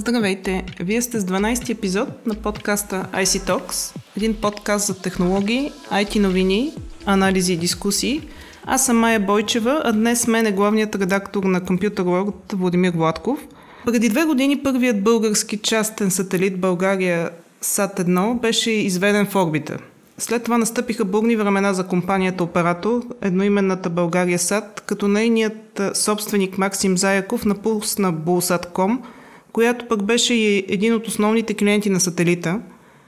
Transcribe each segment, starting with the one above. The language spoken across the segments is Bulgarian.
Здравейте! Вие сте с 12 епизод на подкаста IC Talks, един подкаст за технологии, IT новини, анализи и дискусии. Аз съм Майя Бойчева, а днес мен е главният редактор на Computer World Владимир Владков. Преди две години първият български частен сателит България САТ-1 беше изведен в орбита. След това настъпиха бурни времена за компанията оператор, едноименната България САТ, като нейният собственик Максим Заяков напусна Булсатком – която пък беше и един от основните клиенти на сателита.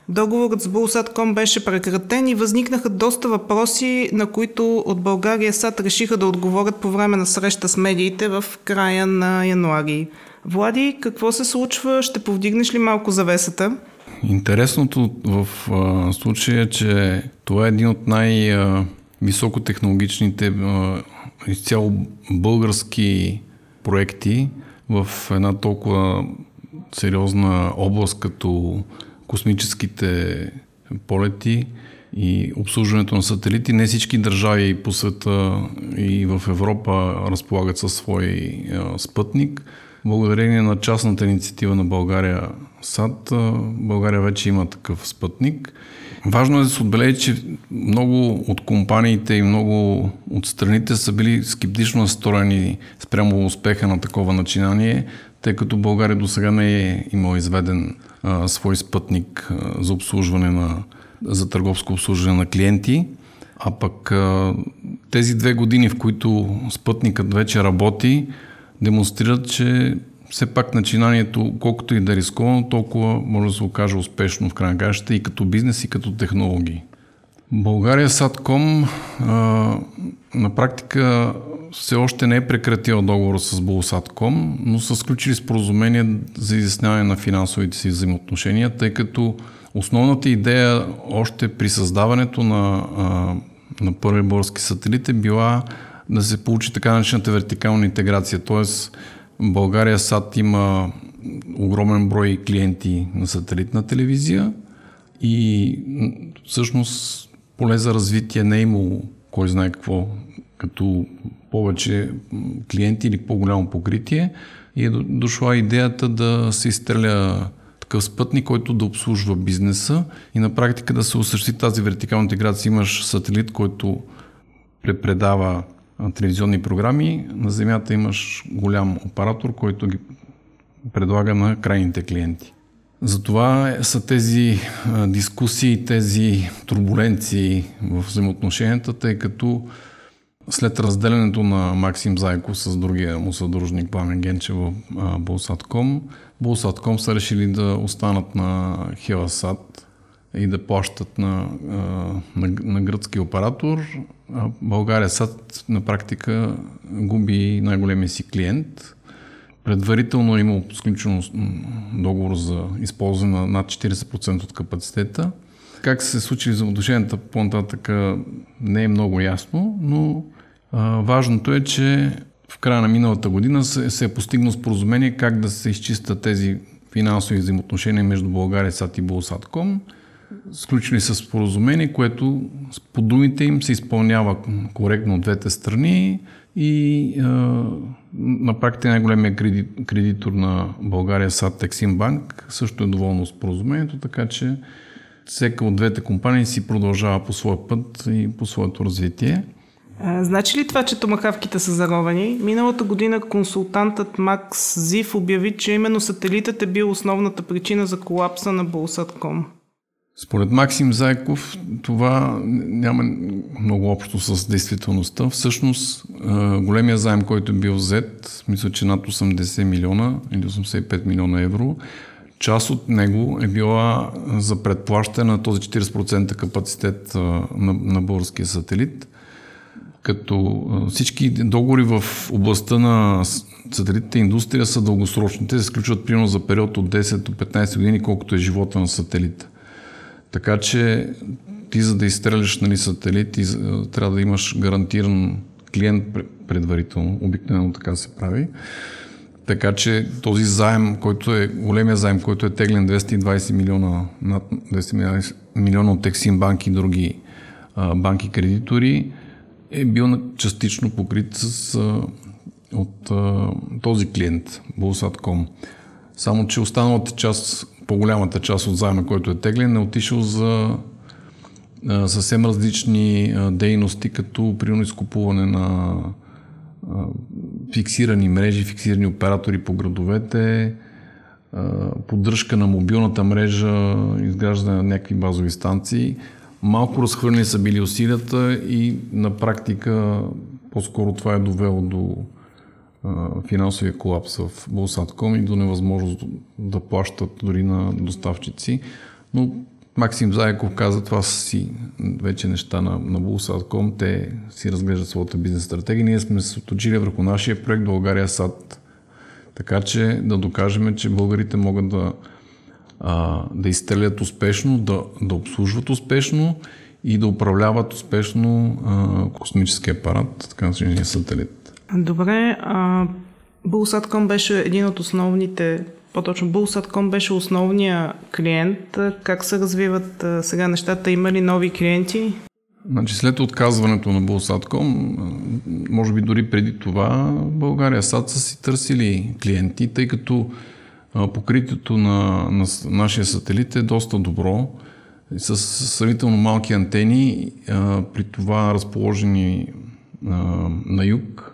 Договорът с Булсатком беше прекратен и възникнаха доста въпроси, на които от България САД решиха да отговорят по време на среща с медиите в края на януари. Влади, какво се случва? Ще повдигнеш ли малко завесата? Интересното в а, случая е, че това е един от най-високотехнологичните изцяло български проекти, в една толкова сериозна област като космическите полети и обслужването на сателити. Не всички държави по света и в Европа разполагат със свой спътник. Благодарение на частната инициатива на България САД, България вече има такъв спътник. Важно е да се отбележи, че много от компаниите и много от страните са били скептично настроени спрямо успеха на такова начинание, тъй като България до сега не е имал изведен а, свой спътник а, за обслужване на, за търговско обслужване на клиенти. А пък а, тези две години, в които спътникът вече работи, демонстрират, че все пак начинанието, колкото и да е рисковано, толкова може да се окаже успешно в крайна гащата и като бизнес, и като технологии. България Садком на практика все още не е прекратила договора с Булсатком, но са сключили споразумение за изясняване на финансовите си взаимоотношения, тъй като основната идея още при създаването на, на първи български сателит е била да се получи така наречената вертикална интеграция, т.е. България САД има огромен брой клиенти на сателитна телевизия и всъщност поле за развитие не е имало кой знае какво, като повече клиенти или по-голямо покритие и е дошла идеята да се изстреля такъв спътник, който да обслужва бизнеса и на практика да се осъществи тази вертикална интеграция. Имаш сателит, който препредава телевизионни програми. На Земята имаш голям оператор, който ги предлага на крайните клиенти. Затова са тези дискусии, тези турбуленции в взаимоотношенията, тъй като след разделянето на Максим Зайков с другия му съдружник Пламен Генчев в Булсатком, Булсатком са решили да останат на Хеласат и да плащат на, на, на гръцки оператор. България САД на практика губи най-големия си клиент. Предварително е имало сключено договор за използване на над 40% от капацитета. Как се случи взаимоотношенията по-нататък не е много ясно, но а, важното е, че в края на миналата година се, се е постигнало споразумение как да се изчистят тези финансови взаимоотношения между България, САД и Булсатком сключили с споразумение, което по думите им се изпълнява коректно от двете страни и а, на практика най-големия кредит, кредитор на България САД Тексим Банк също е доволно споразумението, така че всека от двете компании си продължава по своя път и по своето развитие. Значи ли това, че томахавките са заровени? Миналата година консултантът Макс Зив обяви, че именно сателитът е бил основната причина за колапса на Булсатком. Според Максим Зайков това няма много общо с действителността. Всъщност големия заем, който е бил взет, мисля, че над 80 милиона или 85 милиона евро, част от него е била за предплащане на този 40% капацитет на, на българския сателит. Като всички договори в областта на сателитната индустрия са дългосрочни. Те се сключват примерно за период от 10 до 15 години, колкото е живота на сателита. Така че ти за да изстреляш нали, сателит, ти трябва да имаш гарантиран клиент предварително. Обикновено така се прави. Така че този заем, който е големия заем, който е теглен 220 милиона, над 200 милиона от Ексим банки и други а, банки кредитори, е бил частично покрит с, а, от а, този клиент, Bulsat.com. Само, че останалата част, по-голямата част от заема, който е теглен, е отишъл за съвсем различни дейности, като примерно изкупуване на фиксирани мрежи, фиксирани оператори по градовете, поддръжка на мобилната мрежа, изграждане на някакви базови станции. Малко разхвърлени са били усилията и на практика по-скоро това е довело до финансовия колапс в Булсатком и до невъзможност да плащат дори на доставчици. Но Максим Заеков каза, това си вече неща на, на Булсатком. Те си разглеждат своята бизнес стратегия. Ние сме се оточили върху нашия проект България САД. Така че да докажем, че българите могат да, а, да изстрелят успешно, да, да обслужват успешно и да управляват успешно а, космическия апарат, така наречения сателит. Добре, а, Булсатком беше един от основните, по-точно Булсатком беше основния клиент. Как се развиват сега нещата? Има ли нови клиенти? Значи след отказването на Булсатком, може би дори преди това, България САД са си търсили клиенти, тъй като покритието на, на нашия сателит е доста добро с сравнително малки антени, при това разположени на юг,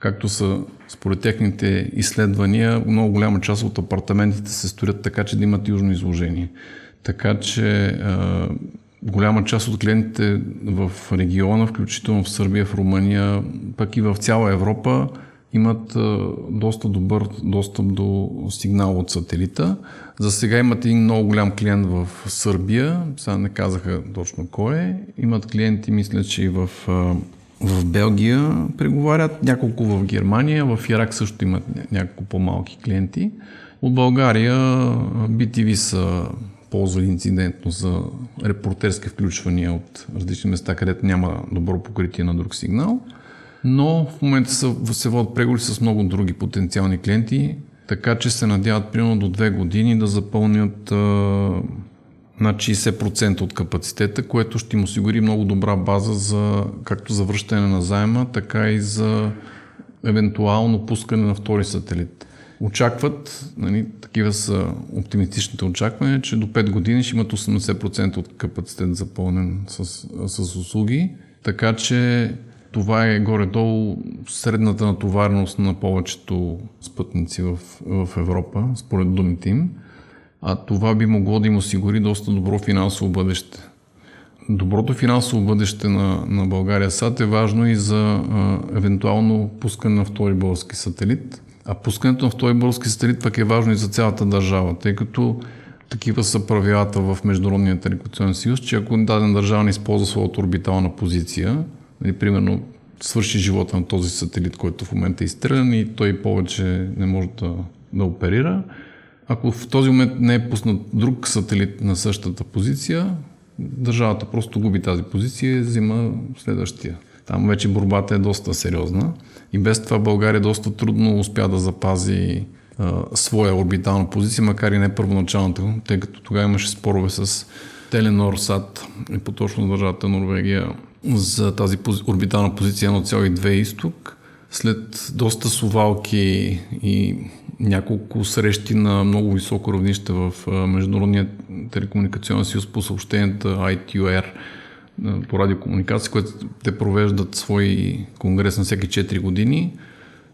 както са според техните изследвания, много голяма част от апартаментите се строят така, че да имат южно изложение. Така че а, голяма част от клиентите в региона, включително в Сърбия, в Румъния, пък и в цяла Европа, имат доста добър достъп до сигнал от сателита. За сега имат един много голям клиент в Сърбия, сега не казаха точно кой е. Имат клиенти, мисля, че и в, в Белгия преговарят, няколко в Германия, в Ирак също имат няколко по-малки клиенти. От България BTV са ползвали инцидентно за репортерски включвания от различни места, където няма добро покритие на друг сигнал но в момента са, се водят преговори с много други потенциални клиенти, така че се надяват примерно до две години да запълнят над 60% от капацитета, което ще им осигури много добра база за както за връщане на заема, така и за евентуално пускане на втори сателит. Очакват, нали, такива са оптимистичните очаквания, че до 5 години ще имат 80% от капацитет запълнен с, с услуги, така че това е горе-долу средната натовареност на повечето спътници в, в Европа, според думите им. А това би могло да им осигури доста добро финансово бъдеще. Доброто финансово бъдеще на, на България САД е важно и за а, евентуално пускане на втори български сателит. А пускането на втори български сателит пък е важно и за цялата държава, тъй като такива са правилата в Международния телекомуникационен съюз, че ако даден държава не използва своята орбитална позиция, Нали, примерно свърши живота на този сателит, който в момента е изстрелян и той повече не може да, да оперира. Ако в този момент не е пуснат друг сателит на същата позиция, държавата просто губи тази позиция и взима следващия. Там вече борбата е доста сериозна. И без това България доста трудно успя да запази а, своя орбитална позиция, макар и не първоначалната, тъй като тогава имаше спорове с Теленор, САД и по-точно държавата Норвегия за тази орбитална позиция 1,2 изток. След доста сувалки и няколко срещи на много високо равнище в Международния телекомуникационен съюз по съобщенията ITUR по радиокомуникация, което те провеждат свой конгрес на всеки 4 години.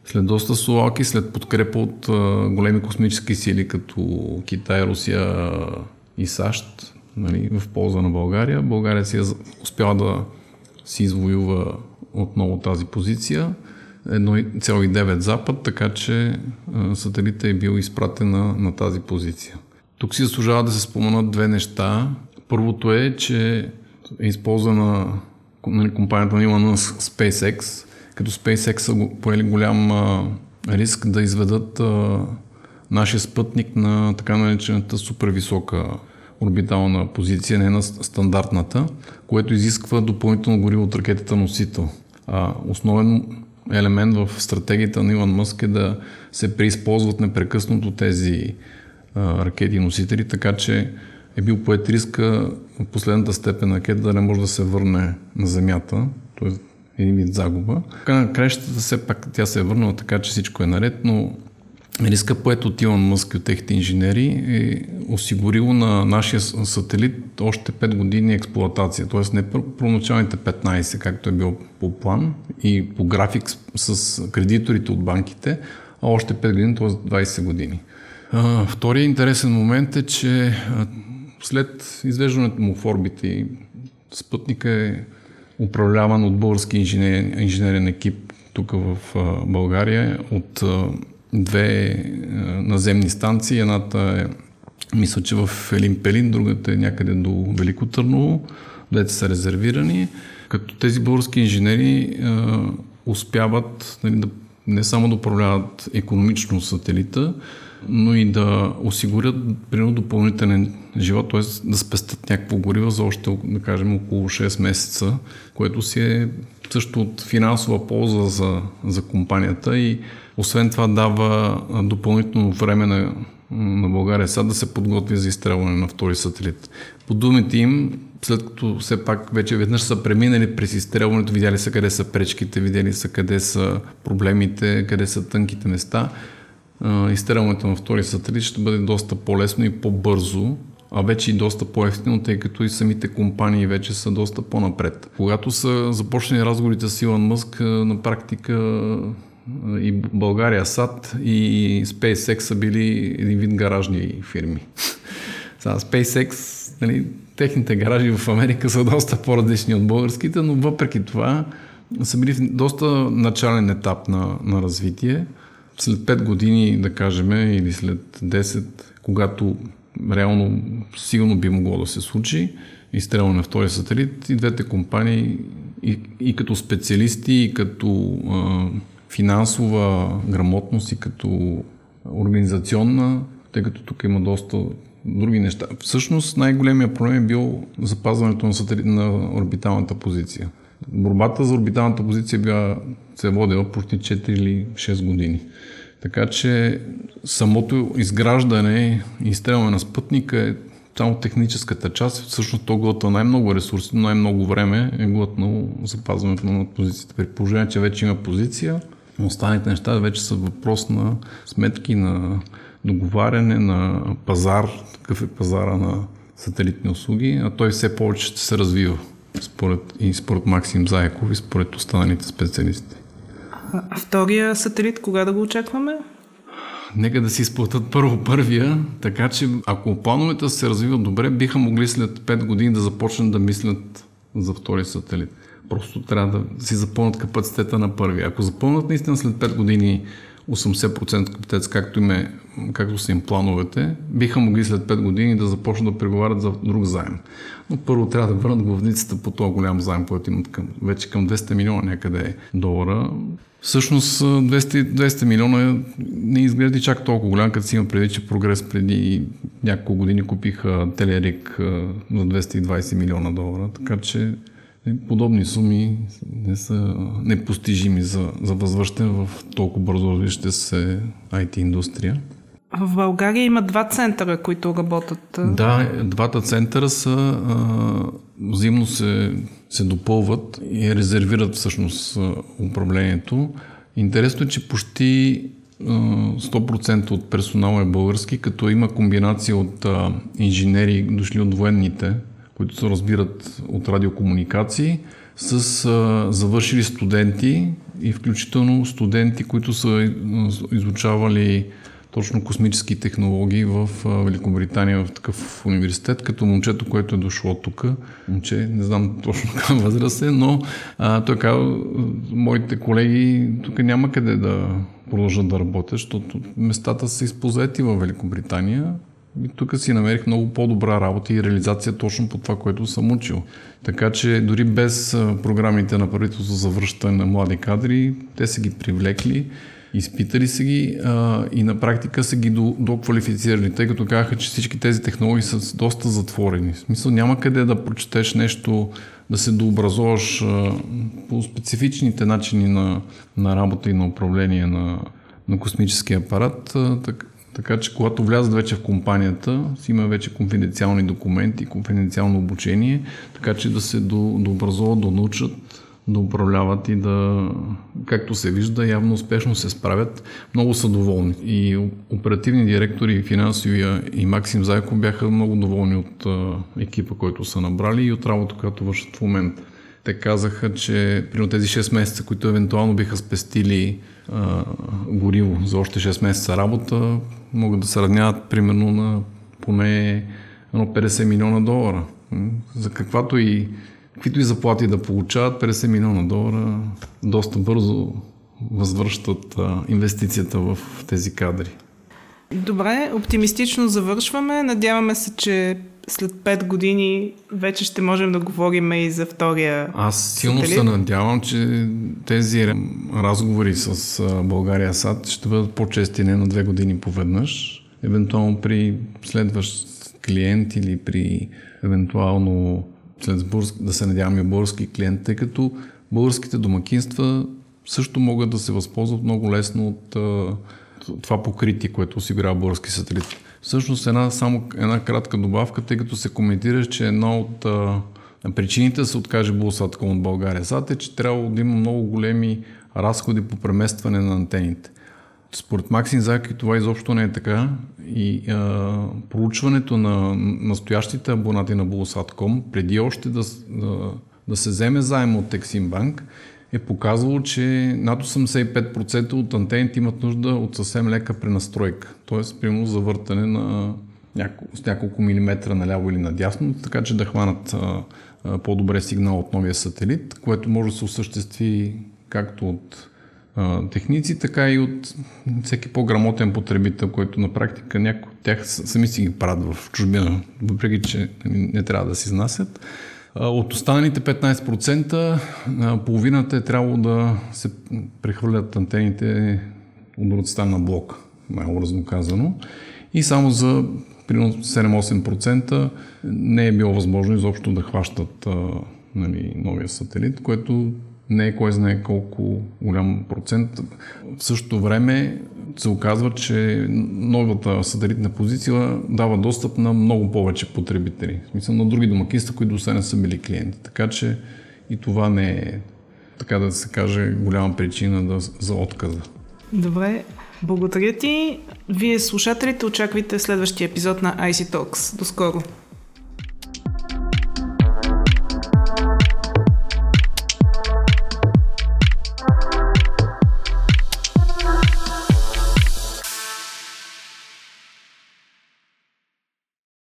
След доста сувалки, след подкрепа от големи космически сили, като Китай, Русия и САЩ, нали, в полза на България, България си е успяла да си извоюва отново тази позиция. 1,9 запад, така че сателитът е бил изпратен на, на тази позиция. Тук си заслужава да се споменат две неща. Първото е, че е използвана нали, компанията на Илон SpaceX, като SpaceX са поели голям риск да изведат нашия спътник на така наречената супервисока орбитална позиция, не на стандартната, което изисква допълнително гориво от ракетата носител. А основен елемент в стратегията на Илон Мъск е да се преизползват непрекъснато тези а, ракети носители, така че е бил поет риска последната степен ракета да не може да се върне на Земята, т.е. един вид загуба. Краищата все пак тя се е върнала така, че всичко е наред, но риска поет от Илон Мъск и от техните инженери е осигурило на нашия сателит още 5 години експлуатация, т.е. не първоначалните 15, както е било по план и по график с кредиторите от банките, а още 5 години, т.е. 20 години. Втория интересен момент е, че след извеждането му в орбите спътника е управляван от български инженер, инженерен екип тук в България от две наземни станции. Едната е, мисля, че в Елин Пелин, другата е някъде до Велико Търново. Двете са резервирани. Като тези български инженери успяват нали, да не само да управляват економично сателита, но и да осигурят примерно допълнителен живот, т.е. да спестят някакво гориво за още, да кажем, около 6 месеца, което си е също от финансова полза за, за компанията и освен това дава допълнително време на, на България сега да се подготви за изстрелване на втори сателит. По думите им, след като все пак вече веднъж са преминали през изстрелването, видяли са къде са пречките, видяли са къде са проблемите, къде са тънките места, изстрелването на втори сателит ще бъде доста по-лесно и по-бързо, а вече и доста по-ефтино, тъй като и самите компании вече са доста по-напред. Когато са започнали разговорите с Илон Мъск, на практика и България САД и SpaceX са били един вид гаражни фирми. Сега SpaceX, нали, техните гаражи в Америка са доста по-различни от българските, но въпреки това са били в доста начален етап на, на развитие. След 5 години, да кажем, или след 10, когато реално сигурно би могло да се случи, изстрелване на втория сателит и двете компании и, и като специалисти, и като а, финансова грамотност, и като организационна, тъй като тук има доста други неща. Всъщност най-големия проблем е бил запазването на, сателит, на орбиталната позиция. Борбата за орбиталната позиция била, се е водила почти 4 или 6 години. Така че самото изграждане и изстрелване на спътника е само техническата част. Всъщност то глътва най-много ресурси, но най-много време е глътнало запазването на позицията. При положение, че вече има позиция, останалите неща вече са въпрос на сметки, на договаряне, на пазар, какъв е пазара на сателитни услуги, а той все повече ще се развива според, и според Максим Заяков и според останалите специалисти. А втория сателит, кога да го очакваме? Нека да си изплатят първо първия, така че ако плановете се развиват добре, биха могли след 5 години да започнат да мислят за втори сателит. Просто трябва да си запълнат капацитета на първия. Ако запълнат наистина след 5 години 80% капитет, както, им е, както са им плановете, биха могли след 5 години да започнат да преговарят за друг заем. Но първо трябва да върнат главницата по този голям заем, който имат към, вече към 200 милиона някъде долара. Всъщност 200, 200 милиона не изглежда чак толкова голям, като си има преди, че прогрес преди няколко години купиха Телерик за 220 милиона долара, така че подобни суми не са непостижими за, за възвръщане в толкова бързо развиваща се IT индустрия. В България има два центъра, които работят. Да, двата центъра са а, взаимно се, се допълват и резервират всъщност управлението. Интересно е, че почти 100% от персонала е български, като има комбинация от а, инженери, дошли от военните, които се разбират от радиокомуникации, с а, завършили студенти и включително студенти, които са изучавали точно космически технологии в Великобритания в такъв университет, като момчето, което е дошло тук. Момче, не знам точно каква възраст е, но а, той казва, моите колеги тук няма къде да продължат да работят, защото местата са изпозети в Великобритания. И тук си намерих много по-добра работа и реализация точно по това, което съм учил. Така че дори без програмите на правителство за връщане на млади кадри, те са ги привлекли Изпитали са ги а, и на практика са ги доквалифицирали, тъй като казаха, че всички тези технологии са доста затворени. В смисъл няма къде да прочетеш нещо, да се дообразуваш а, по специфичните начини на, на работа и на управление на, на космическия апарат. А, так, така че когато влязат вече в компанията, си има вече конфиденциални документи, конфиденциално обучение, така че да се до, дообразуват, да научат да управляват и да, както се вижда, явно успешно се справят. Много са доволни. И оперативни директори, финансовия и Максим Зайко бяха много доволни от екипа, който са набрали и от работа, която вършат в момента. Те казаха, че при тези 6 месеца, които евентуално биха спестили а, гориво за още 6 месеца работа, могат да се равняват примерно на поне 50 милиона долара. За каквато и каквито и заплати да получават, 50 милиона долара доста бързо възвръщат а, инвестицията в тези кадри. Добре, оптимистично завършваме. Надяваме се, че след 5 години вече ще можем да говорим и за втория Аз силно сателит. се надявам, че тези разговори с България САД ще бъдат по-чести, не на две години поведнъж. Евентуално при следващ клиент или при евентуално след български, да се надяваме български клиент, тъй като българските домакинства също могат да се възползват много лесно от това покритие, което осигурява български сателит. Всъщност една, само една кратка добавка, тъй като се коментира, че една от а, причините да се откаже Булсатком от България САТ е, че трябва да има много големи разходи по преместване на антените. Според Максим Заки това изобщо не е така и а, проучването на настоящите абонати на Булсатком, преди още да, да, да се вземе заем от Ексимбанк, е показвало, че над 85% от антените имат нужда от съвсем лека пренастройка. Т.е. примерно завъртане на няколко, с няколко милиметра наляво или надясно, така че да хванат а, а, по-добре сигнал от новия сателит, което може да се осъществи както от а, техници, така и от всеки по-грамотен потребител, който на практика някои от тях сами си ги правят в чужбина, въпреки че не трябва да се изнасят. От останалите 15%, половината е трябвало да се прехвърлят антените от другата на блок, най-образно казано. И само за примерно 7-8% не е било възможно изобщо да хващат нали, новия сателит, което не е кой знае колко голям процент. В същото време се оказва, че новата сателитна позиция дава достъп на много повече потребители. В смисъл на други домакинства, които до сега не са били клиенти. Така че и това не е, така да се каже, голяма причина да, за отказа. Добре, благодаря ти. Вие слушателите очаквайте следващия епизод на IC Talks. До скоро!